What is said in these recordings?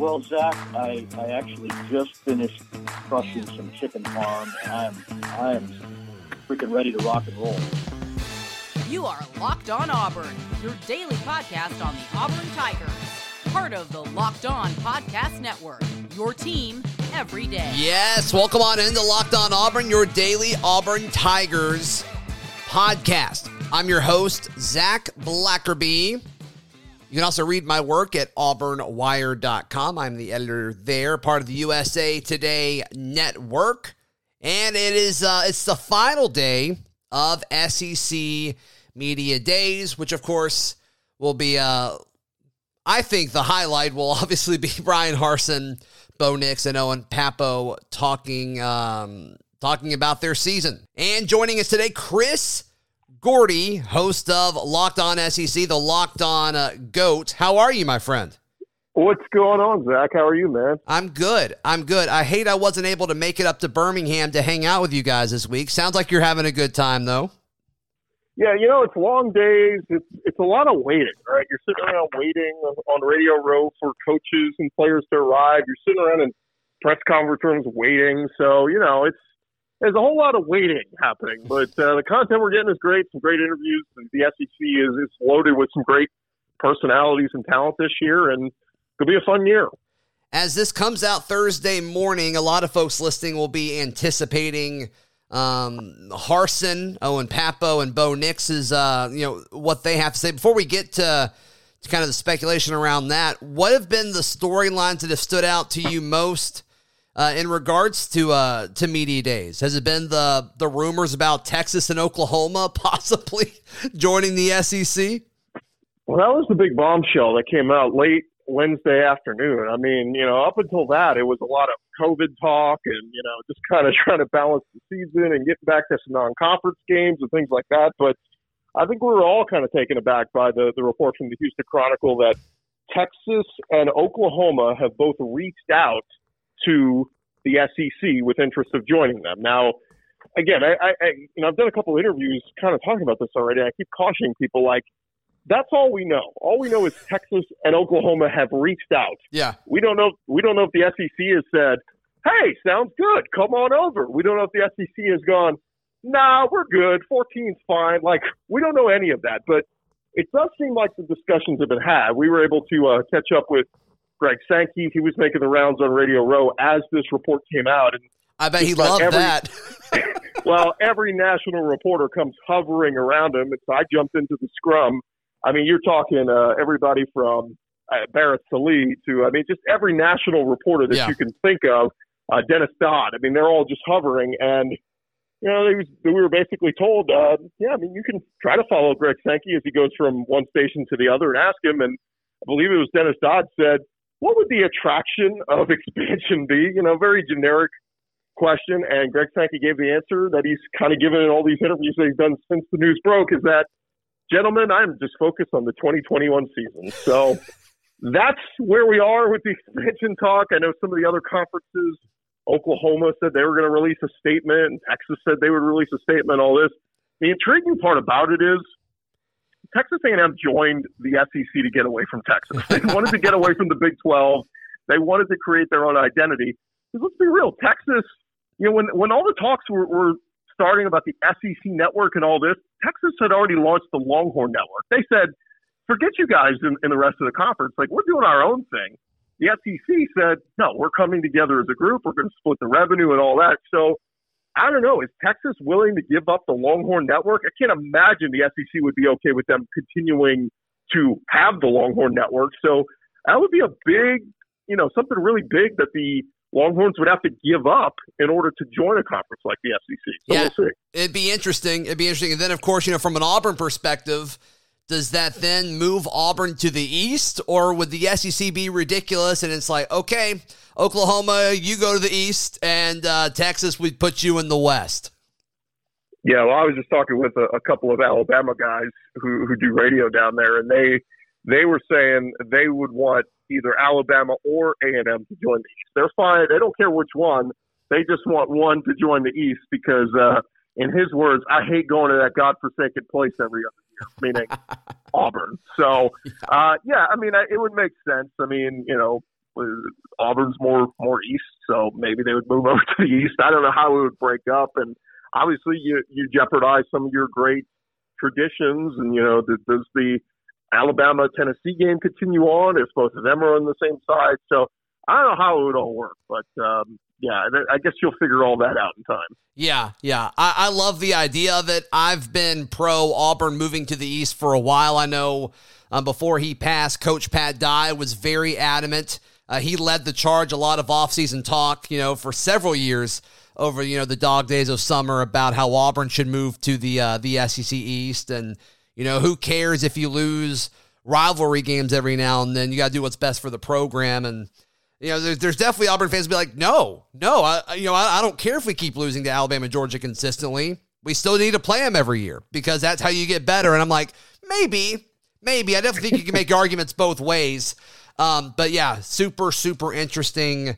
Well, Zach, I, I actually just finished crushing some chicken farm, and I am I am freaking ready to rock and roll. You are Locked On Auburn, your daily podcast on the Auburn Tigers, part of the Locked On Podcast Network. Your team every day. Yes, welcome on into Locked On Auburn, your daily Auburn Tigers podcast. I'm your host, Zach Blackerby. You can also read my work at auburnwire.com. I'm the editor there, part of the USA Today network. And it is uh, it's the final day of SEC Media Days, which of course will be uh, I think the highlight will obviously be Bryan Harsin, Bo Nix, and Owen Pappoe talking um, talking about their season. And joining us today, Chris Gordy, host of Locked On SEC, the Locked On uh, Goat. How are you, my friend? What's going on, Zach? How are you, man? I'm good. I'm good. I hate I wasn't able to make it up to Birmingham to hang out with you guys this week. Sounds like you're having a good time, though. Yeah, you know, it's long days. It's it's a lot of waiting, right? You're sitting around waiting on, on Radio Row for coaches and players to arrive. You're sitting around in press conference rooms waiting. So, you know, it's there's a whole lot of waiting happening, but uh, the content we're getting is great. Some great interviews. The SEC is, is loaded with some great personalities and talent this year, and it'll be a fun year. As this comes out Thursday morning, a lot of folks listening will be anticipating um, Harsin, Owen Pappoe, and Bo Nix's, uh, you know, what they have to say. Before we get to, to kind of the speculation around that, what have been the storylines that have stood out to you most uh, in regards to uh, to media days? Has it been the the rumors about Texas and Oklahoma possibly joining the SEC? Well, that was the big bombshell that came out late Wednesday afternoon. I mean, you know, up until that, it was a lot of COVID talk and you know just kind of trying to balance the season and getting back to some non-conference games and things like that. But I think we were all kind of taken aback by the the report from the Houston Chronicle that Texas and Oklahoma have both reached out to the SEC with interest of joining them. Now, again, I, I, you know I've done a couple of interviews kind of talking about this already. I keep cautioning people like that's all we know. All we know is Texas and Oklahoma have reached out. Yeah, we don't know. We don't know if the SEC has said, "Hey, sounds good. Come on over." We don't know if the SEC has gone, "Nah, we're good. 14's fine." Like we don't know any of that, but it does seem like the discussions have been had. We were able to uh, catch up with Greg Sankey. He was making the rounds on Radio Row as this report came out, and I bet he loved every, that. well, every national reporter comes hovering around him, and so I jumped into the scrum. I mean, you're talking uh, everybody from uh, Barrett Sallee to, I mean, just every national reporter that yeah. you can think of. Uh, Dennis Dodd. I mean, they're all just hovering, and you know, was, we were basically told, uh, yeah, I mean, you can try to follow Greg Sankey as he goes from one station to the other and ask him. And I believe it was Dennis Dodd said, what would the attraction of expansion be? You know, very generic question. And Greg Sankey gave the answer that he's kind of given in all these interviews that he's done since the news broke is that, gentlemen, I'm just focused on the 2021 season. So that's where we are with the expansion talk. I know some of the other conferences, Oklahoma said they were going to release a statement, Texas said they would release a statement, all this. The intriguing part about it is Texas A&M joined the SEC to get away from Texas. They wanted to get away from the Big 12. They wanted to create their own identity. Because let's be real, Texas. You know, when when all the talks were, were starting about the SEC network and all this, Texas had already launched the Longhorn Network. They said, "Forget you guys in, in the rest of the conference. Like we're doing our own thing." The SEC said, "No, we're coming together as a group. We're going to split the revenue and all that." So I don't know. Is Texas willing to give up the Longhorn Network? I can't imagine the SEC would be okay with them continuing to have the Longhorn Network. So that would be a big, you know, something really big that the Longhorns would have to give up in order to join a conference like the SEC. So yeah, we'll it'd be interesting. It'd be interesting. And then, of course, you know, from an Auburn perspective, does that then move Auburn to the East, or would the SEC be ridiculous? And it's like, okay, Oklahoma, you go to the East, and uh, Texas, we put you in the West. Yeah, well, I was just talking with a, a couple of Alabama guys who who do radio down there, and they they were saying they would want either Alabama or A and M to join the East. They're fine; they don't care which one. They just want one to join the East because, uh, in his words, I hate going to that godforsaken place every other meaning Auburn. So, uh, yeah, I mean, it would make sense. I mean, you know, Auburn's more more east, so maybe they would move over to the east. I don't know how it would break up, and obviously you you jeopardize some of your great traditions, and you know does the Alabama Tennessee game continue on if both of them are on the same side? So I don't know how it would all work, but um, yeah, I guess you'll figure all that out in time. Yeah, yeah. I, I love the idea of it. I've been pro Auburn moving to the East for a while. I know um, before he passed, Coach Pat Dye was very adamant. Uh, he led the charge, a lot of offseason talk, you know, for several years over, you know, the dog days of summer about how Auburn should move to the uh, the SEC East. And, you know, who cares if you lose rivalry games every now and then? You got to do what's best for the program. And, you know, there's, there's definitely Auburn fans be like, no, no, I, you know, I, I don't care if we keep losing to Alabama, Georgia consistently. We still need to play them every year because that's how you get better. And I'm like, maybe, maybe. I definitely think you can make arguments both ways. Um, but yeah, super, super interesting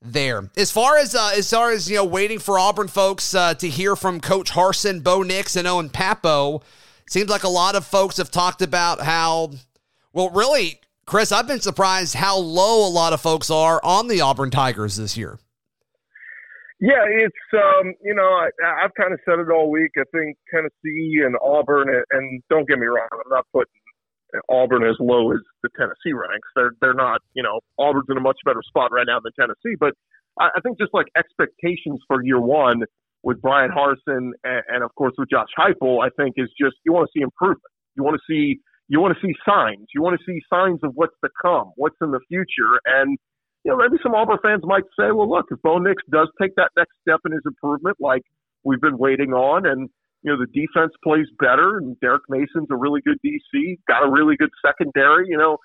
there. As far as uh, as far as you know, waiting for Auburn folks uh, to hear from Coach Harsin, Bo Nix, and Owen Pappoe. Seems like a lot of folks have talked about how, well, really, Chris, I've been surprised how low a lot of folks are on the Auburn Tigers this year. Yeah, it's um, you know I, I've kind of said it all week. I think Tennessee and Auburn, and, don't get me wrong, I'm not putting Auburn as low as the Tennessee ranks. They're they're not you know Auburn's in a much better spot right now than Tennessee, but I, I think just like expectations for year one with Bryan Harsin and, and of course with Josh Heupel, I think is just you want to see improvement. You want to see you want to see signs. You want to see signs of what's to come, what's in the future. And, you know, maybe some Auburn fans might say, well, look, if Bo Nix does take that next step in his improvement, like we've been waiting on, and, you know, the defense plays better, and Derek Mason's a really good DC, got a really good secondary, you know,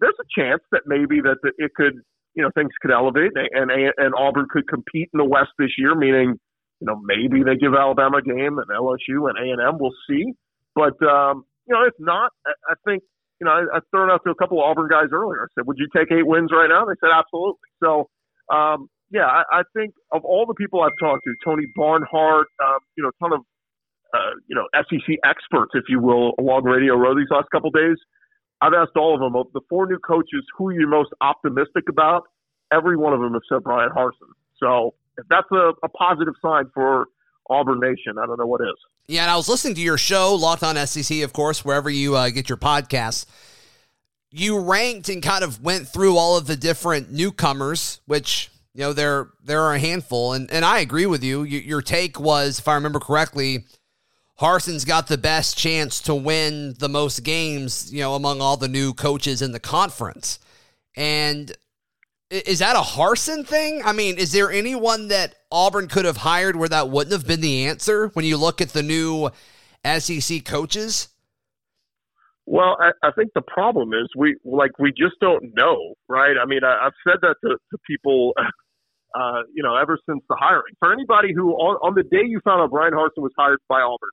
there's a chance that maybe that it could, you know, things could elevate and, and, and Auburn could compete in the West this year, meaning, you know, maybe they give Alabama a game and LSU and A&M, we'll see. But, um, you know, if not, I, think, you know, I, I thrown out to a couple of Auburn guys earlier. I said, would you take eight wins right now? They said, absolutely. So, um, yeah, I, I think of all the people I've talked to, Tony Barnhart, um, you know, a ton of, uh, you know, SEC experts, if you will, along Radio Row these last couple of days. I've asked all of them, of the four new coaches, who are you most optimistic about? Every one of them has said Bryan Harsin. So if that's a, a positive sign for Auburn Nation. I don't know what is. Yeah, and I was listening to your show, Locked On SEC, of course, wherever you uh, get your podcasts. You ranked and kind of went through all of the different newcomers, which you know there there are a handful, and and I agree with you. Your take was, if I remember correctly, Harsin's got the best chance to win the most games, you know, among all the new coaches in the conference. And is that a Harsin thing? I mean, is there anyone that Auburn could have hired where that wouldn't have been the answer when you look at the new SEC coaches? Well, I, I think the problem is we like we just don't know, right? I mean, I, have said that to, to people, uh, you know, ever since the hiring. For anybody who on, on the day you found out Bryan Harsin was hired by Auburn,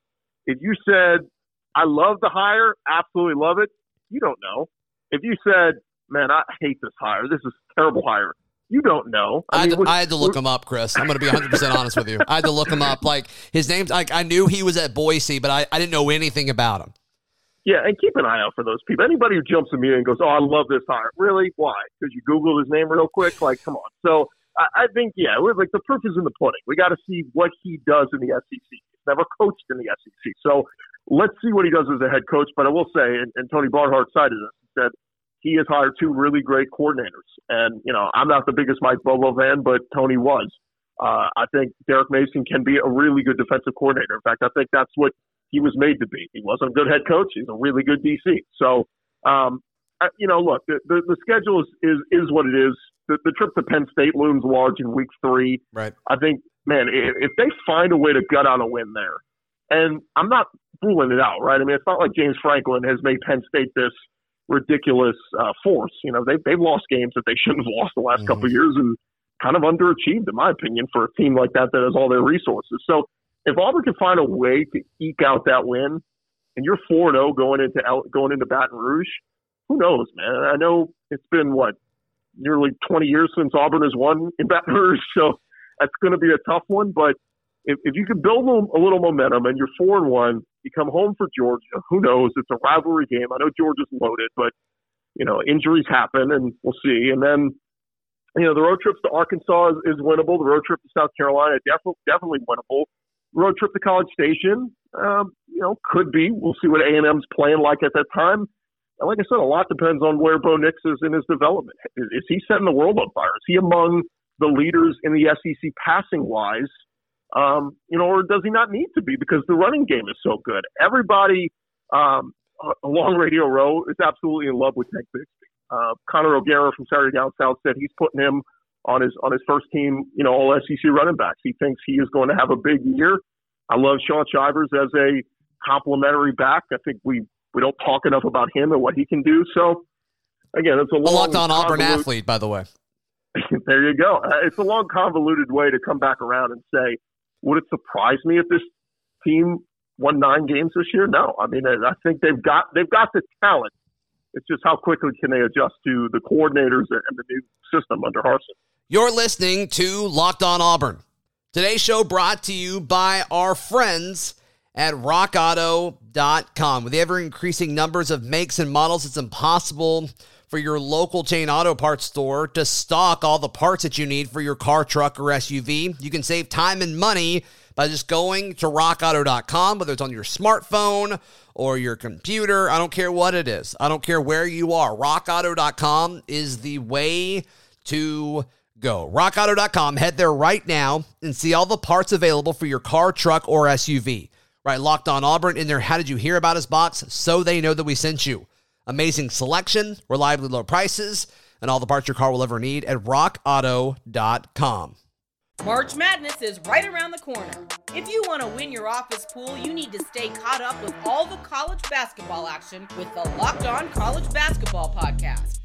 if you said, "I love the hire, absolutely love it," you don't know. If you said, "Man, I hate this hire. This is terrible hire," You don't know. I, I, mean, had, to, I had to look him up, Chris. I'm going to be 100 percent honest with you. I had to look him up. Like his name's like I knew he was at Boise, but I, I didn't know anything about him. Yeah, and keep an eye out for those people. Anybody who jumps at me and goes, "Oh, I love this hire," really? Why? Because you Googled his name real quick? Like, come on. So I, I think, yeah, we're like the proof is in the pudding. We got to see what he does in the SEC. He's never coached in the SEC, so let's see what he does as a head coach. But I will say, and, and Tony Barnhart cited this, he said he has hired two really great coordinators. And, you know, I'm not the biggest Mike Bobo fan, but Tony was. Uh, I think Derek Mason can be a really good defensive coordinator. In fact, I think that's what he was made to be. He wasn't a good head coach. He's a really good DC. So, um, I, you know, look, the, the, the schedule is, is, is what it is. The, the trip to Penn State looms large in week three. Right. I think, man, if, if they find a way to gut out a win there, and I'm not ruling it out, right? I mean, it's not like James Franklin has made Penn State this – ridiculous uh, force. You know, they've they've lost games that they shouldn't have lost the last mm-hmm. couple of years and kind of underachieved, in my opinion, for a team like that that has all their resources. So if Auburn can find a way to eke out that win, and you're four zero oh going into going into Baton Rouge, who knows, man? I know it's been what nearly 20 years since Auburn has won in Baton Rouge, so that's going to be a tough one. But if, if you can build a little momentum and you're four and one, you come home for Georgia. Who knows? It's a rivalry game. I know Georgia's loaded, but you know injuries happen, and we'll see. And then you know, the road trips to Arkansas is, is winnable. The road trip to South Carolina definitely definitely winnable. Road trip to College Station, um, you know, could be. We'll see what A and M's playing like at that time. And like I said, a lot depends on where Bo Nix is in his development. Is, is he setting the world on fire? Is he among the leaders in the SEC passing wise? Um, you know, or does he not need to be because the running game is so good? Everybody um, along Radio Row is absolutely in love with Tank Bigsby. Uh, Connor O'Gara from Saturday Down South said he's putting him on his on his first team, you know, all SEC running backs. He thinks he is going to have a big year. I love Shaun Shivers as a complementary back. I think we we don't talk enough about him and what he can do. So again, it's a long, locked on Auburn athlete, by the way. there you go. Uh, it's a long, convoluted way to come back around and say, would it surprise me if this team won nine games this year? No. I mean, I think they've got they've got the talent it's just how quickly can they adjust to the coordinators and the new system under Harsin. You're listening to Locked On Auburn. Today's show brought to you by our friends at rockauto.com. With the ever increasing numbers of makes and models, it's impossible for your local chain auto parts store to stock all the parts that you need for your car, truck, or SUV. You can save time and money by just going to rockauto.com, whether it's on your smartphone or your computer. I don't care what it is. I don't care where you are. Rockauto.com is the way to go. Rockauto.com. Head there right now and see all the parts available for your car, truck, or SUV. Right, locked on Auburn in there. How did you hear about us box? So they know that we sent you. Amazing selection, reliably low prices, and all the parts your car will ever need at rockauto.com. March Madness is right around the corner. If you want to win your office pool, you need to stay caught up with all the college basketball action with the Locked On College Basketball Podcast.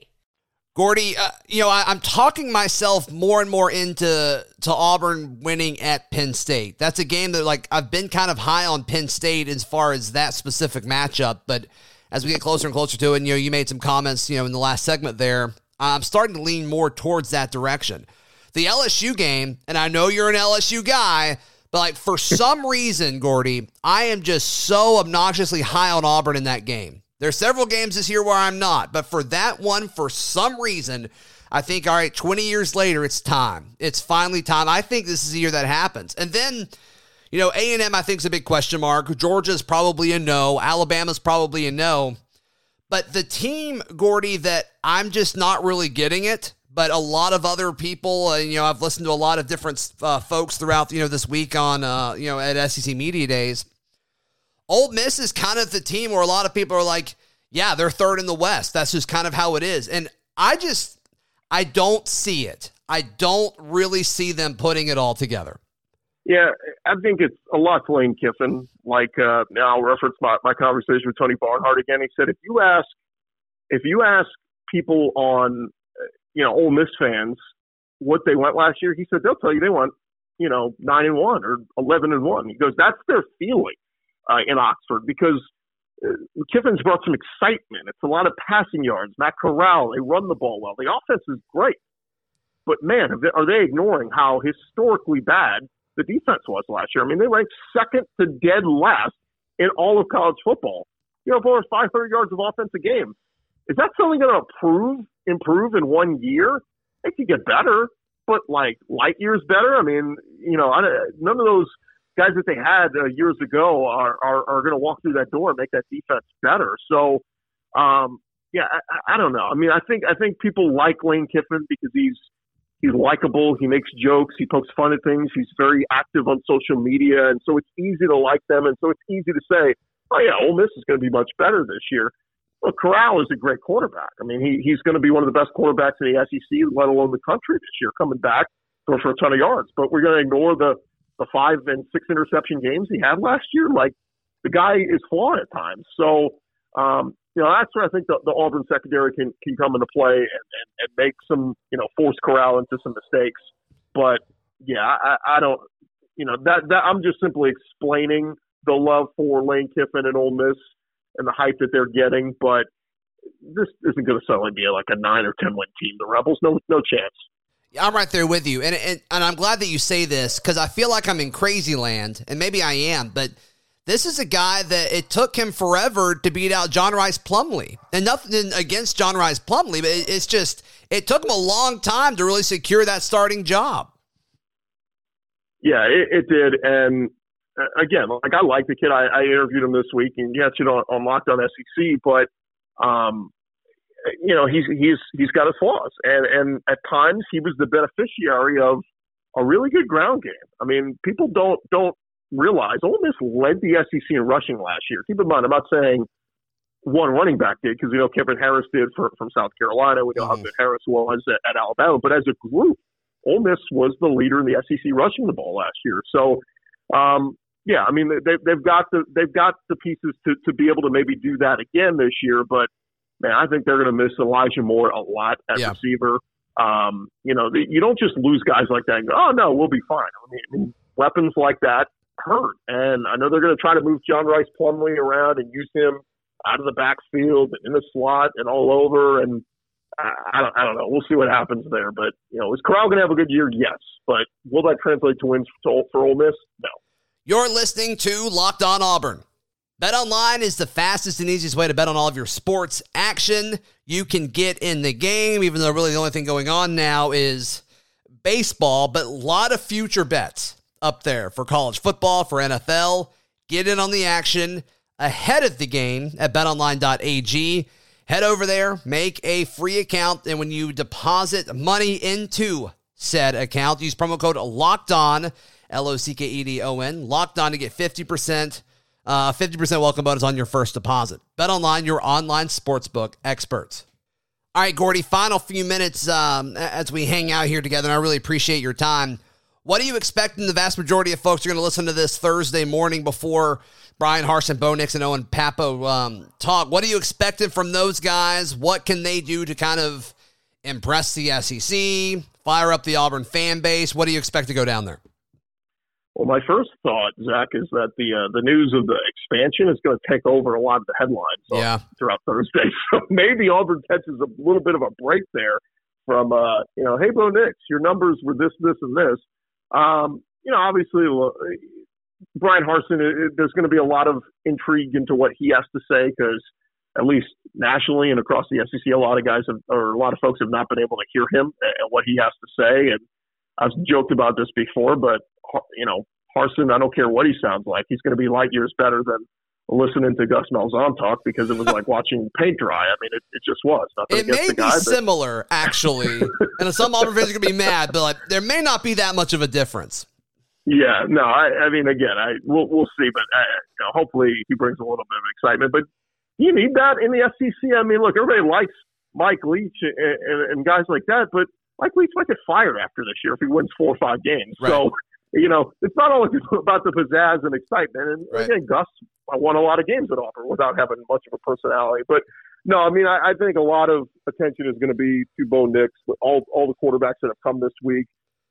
Gordy, uh, you know, I, am talking myself more and more into to Auburn winning at Penn State. That's a game that, like, I've been kind of high on Penn State as far as that specific matchup. But as we get closer and closer to it, and, you know, you made some comments, you know, in the last segment there. I'm starting to lean more towards that direction. The LSU game, and I know you're an LSU guy, but like for some reason, Gordy, I am just so obnoxiously high on Auburn in that game. There's several games this year where I'm not, but for that one, for some reason, I think, all right, 20 years later, it's time. It's finally time. I think this is the year that happens. And then, you know, A&M, I think, is a big question mark. Georgia's probably a no. Alabama's probably a no. But the team, Gordy, that I'm just not really getting it but a lot of other people, and, you know, I've listened to a lot of different uh, folks throughout, you know, this week on, uh, you know, at SEC Media Days. Ole Miss is kind of the team where a lot of people are like, yeah, they're third in the West. That's just kind of how it is. And I just, I don't see it. I don't really see them putting it all together. Yeah, I think it's a lot to Lane Kiffin. Like, uh, now I'll reference my, my conversation with Tony Barnhart again. He said, if you ask, if you ask people on you know, Ole Miss fans what they went last year, he said they'll tell you they went, you know, nine and one or eleven and one. He goes, that's their feeling uh, in Oxford because uh, Kiffin's brought some excitement. It's a lot of passing yards. Matt Corral, they run the ball well. The offense is great, but man, are they ignoring how historically bad the defense was last year? I mean, they ranked second to dead last in all of college football. You know, over 500 yards of offense a game. Is that something going to improve improve in one year? It could get better, but like light years better. I mean, you know, none of those guys that they had uh, years ago are are, are going to walk through that door and make that defense better. So, um, yeah, I, I don't know. I mean, I think I think people like Lane Kiffin because he's he's likable. He makes jokes. He pokes fun at things. He's very active on social media, and so it's easy to like them, and so it's easy to say, "Oh yeah, Ole Miss is going to be much better this year." Well, Corral is a great quarterback. I mean, he, he's going to be one of the best quarterbacks in the SEC, let alone the country this year, coming back for, for a ton of yards. But we're going to ignore the, the five and six interception games he had last year. Like, the guy is flawed at times. So, um, you know, that's where I think the, the Auburn secondary can, can come into play and, and, and make some, you know, force Corral into some mistakes. But, yeah, I, I don't you know that that I'm just simply explaining the love for Lane Kiffin and Ole Miss and the hype that they're getting, but this isn't going to suddenly be like a nine or ten win team. The Rebels, no no chance. I'm right there with you, and and, and I'm glad that you say this because I feel like I'm in crazy land, and maybe I am, but this is a guy that it took him forever to beat out John Rice Plumlee, and nothing against John Rice Plumlee, but it's just it took him a long time to really secure that starting job. Yeah, it, it did, and uh, again, like I like the kid. I, I interviewed him this week, and yes, you know, on Locked On SEC, but um, you know, he's he's he's got his flaws, and and at times he was the beneficiary of a really good ground game. I mean, people don't don't realize Ole Miss led the SEC in rushing last year. Keep in mind, I'm not saying one running back did because we know Kevin Harris did for, from South Carolina. We know mm-hmm. how good Harris was at, at Alabama, but as a group, Ole Miss was the leader in the SEC rushing the ball last year. So, um, yeah, I mean they, they've got the they've got the pieces to to be able to maybe do that again this year. But man, I think they're going to miss Elijah Moore a lot at yeah. receiver. Um, you know, you don't just lose guys like that and go, oh no, we'll be fine. I mean, I mean weapons like that hurt, and I know they're going to try to move John Rice Plumlee around and use him out of the backfield and in the slot and all over and I don't, I don't know. We'll see what happens there. But, you know, is Corral going to have a good year? Yes. But will that translate to wins for, for Ole Miss? No. You're listening to Locked On Auburn. Bet online is the fastest and easiest way to bet on all of your sports action. You can get in the game, even though really the only thing going on now is baseball, but a lot of future bets up there for college football, for NFL. Get in on the action ahead of the game at betonline.ag. Head over there, make a free account, and when you deposit money into said account, use promo code LOCKED ON, L O C K E D O N, locked on to get 50%, uh, 50% welcome bonus on your first deposit. Bet online, your online sportsbook experts. All right, Gordy, final few minutes um, as we hang out here together, and I really appreciate your time. What are you expecting the vast majority of folks are going to listen to this Thursday morning before Bryan Harsin, Bo Nix, and Owen Pappoe um, talk. What are you expecting from those guys? What can they do to kind of impress the SEC, fire up the Auburn fan base? What do you expect to go down there? Well, my first thought, Zach, is that the uh, the news of the expansion is going to take over a lot of the headlines yeah. throughout Thursday. So maybe Auburn catches a little bit of a break there from, uh, you know, hey, Bo Nix, your numbers were this, this, and this. Um, you know, obviously, Bryan Harsin, it, there's going to be a lot of intrigue into what he has to say because at least nationally and across the SEC, a lot of guys have, or a lot of folks have not been able to hear him and what he has to say. And I've joked about this before, but you know, Harsin, I don't care what he sounds like, he's going to be light years better than listening to Gus Malzahn talk because it was like watching paint dry. I mean, it, it just was. it may be guy, similar, but... actually, and some Auburn fans are going to be mad, but like there may not be that much of a difference. Yeah, no, I, I mean, again, I we'll we'll see, but uh, you know, hopefully he brings a little bit of excitement. But you need that in the SEC. I mean, look, everybody likes Mike Leach and, and, and guys like that, but Mike Leach might get fired after this year if he wins four or five games. Right. So you know, it's not always about the pizzazz and excitement. And right. again, Gus won a lot of games at Auburn without having much of a personality. But no, I mean, I, I think a lot of attention is going to be to Bo Nix, all all the quarterbacks that have come this week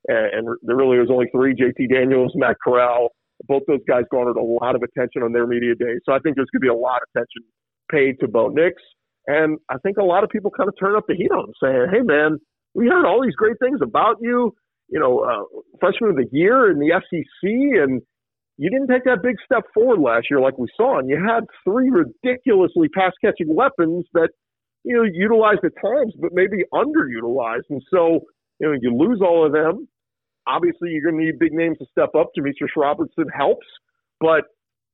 and, and there really was only three: JT Daniels, Matt Corral. Both those guys garnered a lot of attention on their media day, so I think there's going to be a lot of attention paid to Bo Nix, and I think a lot of people kind of turn up the heat on him, saying, "Hey, man, we heard all these great things about you. You know, uh, freshman of the year in the SEC, and you didn't take that big step forward last year like we saw, and you had three ridiculously pass catching weapons that you know utilized at times, but maybe underutilized, and so." You know, you lose all of them. Obviously, you're going to need big names to step up. Demetrius Robertson helps, but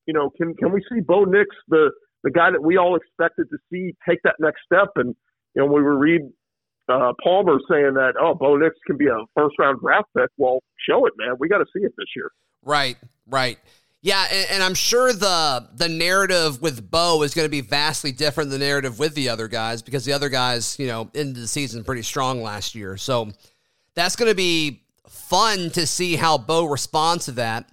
you know, can can we see Bo Nix, the the guy that we all expected to see, take that next step? And you know, we were read uh, Palmer saying that, oh, Bo Nix can be a first round draft pick. Well, show it, man. We got to see it this year. Right, right. Yeah, and, and, I'm sure the the narrative with Bo is going to be vastly different than the narrative with the other guys because the other guys, you know, into the season pretty strong last year. So that's going to be fun to see how Bo responds to that.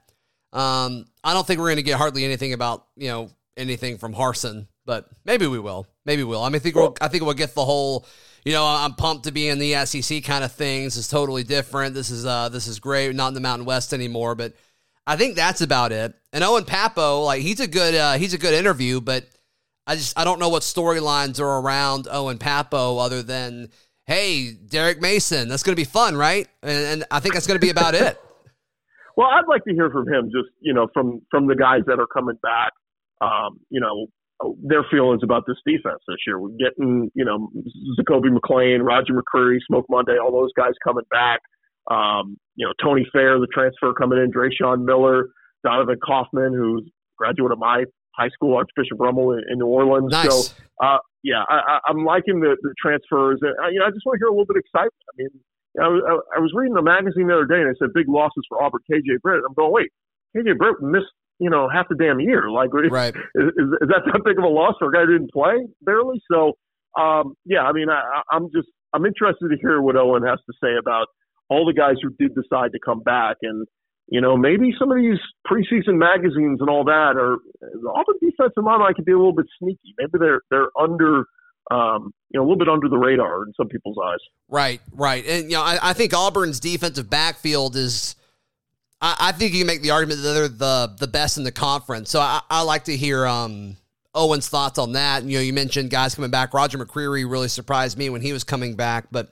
Um, I don't think we're going to get hardly anything about you know anything from Harsin, but maybe we will. Maybe we'll. I mean, I think we'll, I think we'll get the whole. You know, I'm pumped to be in the SEC kind of things. This is totally different. This is uh, this is great. Not in the Mountain West anymore, but I think that's about it. And Owen Pappoe, like he's a good uh, he's a good interview, but I just I don't know what storylines are around Owen Pappoe other than hey Derek Mason. That's going to be fun, right? And, and I think that's going to be about it. Well, I'd like to hear from him, just you know, from from the guys that are coming back. Um, you know, their feelings about this defense this year. We're getting, you know, Zakoby McClain, Roger McCreary, Smoke Monday, all those guys coming back. Um, you know, Tony Fair, the transfer coming in, Dreshun Miller, Donovan Kaufman, who's graduate of my high school, Archbishop Rummel in, in New Orleans. Nice. So, uh, yeah, I, I'm liking the, the transfers. And, uh, you know, I just want to hear a little bit of excitement. I mean, I was, I was reading a magazine the other day and it said big losses for Auburn KJ Britt. I'm going, wait, KJ Britt missed you know, half the damn year. Like, right. is, is, is that that big of a loss for a guy who didn't play barely? So, um, yeah, I mean, I, I'm just I'm interested to hear what Owen has to say about all the guys who did decide to come back, and you know, maybe some of these preseason magazines and all that are all the Auburn defensive line might could be a little bit sneaky. Maybe they're they're under. Um, you know, a little bit under the radar in some people's eyes. Right, right, and you know, I, I think Auburn's defensive backfield is I, I, think you can make the argument that they're the the best in the conference. So I, I like to hear um, Owen's thoughts on that. You know, you mentioned guys coming back. Roger McCreary really surprised me when he was coming back, but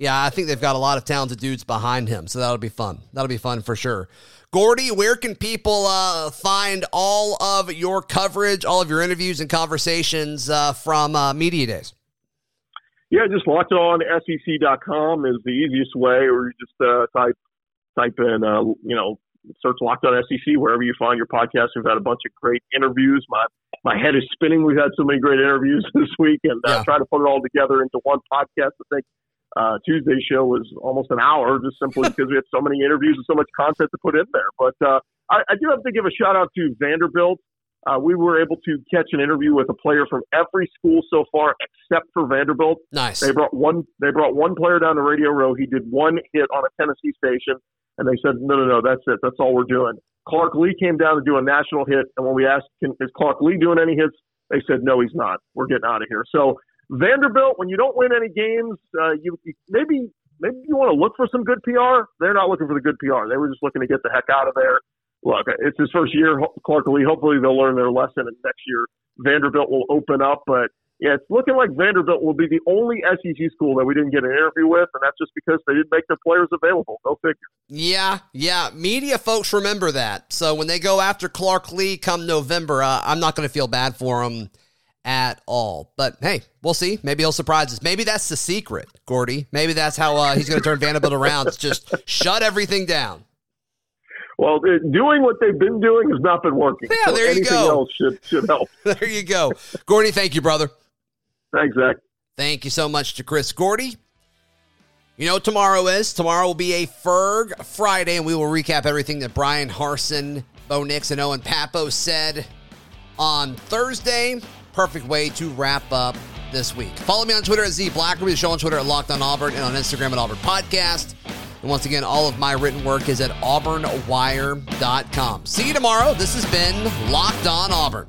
yeah, I think they've got a lot of talented dudes behind him. So that'll be fun. That'll be fun for sure. Gordy, where can people uh, find all of your coverage, all of your interviews and conversations uh, from uh, Media Days? Yeah, just locked on SEC.com is the easiest way, or you just uh, type type in, uh, you know, search Locked On SEC wherever you find your podcast. We've had a bunch of great interviews. My my head is spinning. We've had so many great interviews this week, and uh, yeah. trying to put it all together into one podcast. I think uh, Tuesday's show was almost an hour, just simply because we had so many interviews and so much content to put in there. But uh, I, I do have to give a shout out to Vanderbilt. Uh, we were able to catch an interview with a player from every school so far except for Vanderbilt. Nice. They brought one. They brought one player down to Radio Row. He did one hit on a Tennessee station. And they said, no, no, no, that's it. That's all we're doing. Clark Lea came down to do a national hit. And when we asked, Can, is Clark Lea doing any hits? They said, no, he's not. We're getting out of here. So Vanderbilt, when you don't win any games, uh, you, you maybe maybe you want to look for some good PR. They're not looking for the good PR. They were just looking to get the heck out of there. Look, it's his first year, Clark Lea. Hopefully they'll learn their lesson, and next year Vanderbilt will open up. But yeah, it's looking like Vanderbilt will be the only SEC school that we didn't get an interview with, and that's just because they didn't make their players available. Go figure. Yeah, yeah. Media folks remember that. So when they go after Clark Lea come November, uh, I'm not going to feel bad for them at all. But hey, we'll see. Maybe he'll surprise us. Maybe that's the secret, Gordy. Maybe that's how uh, he's going to turn Vanderbilt around. It's just shut everything down. Well, doing what they've been doing has not been working. Yeah, so there you anything go. else should, should help. there you go. Gordy, thank you, brother. Thanks, Zach. Thank you so much to Chris Gordy. You know tomorrow is? Tomorrow will be a Ferg Friday, and we will recap everything that Bryan Harsin, Bo Nix, and Owen Pappoe said on Thursday. Perfect way to wrap up this week. Follow me on Twitter at Z Blackerby, the show on Twitter at Locked on Auburn, and on Instagram at Auburn Podcast. And once again, all of my written work is at auburnwire.com. See you tomorrow. This has been Locked on Auburn.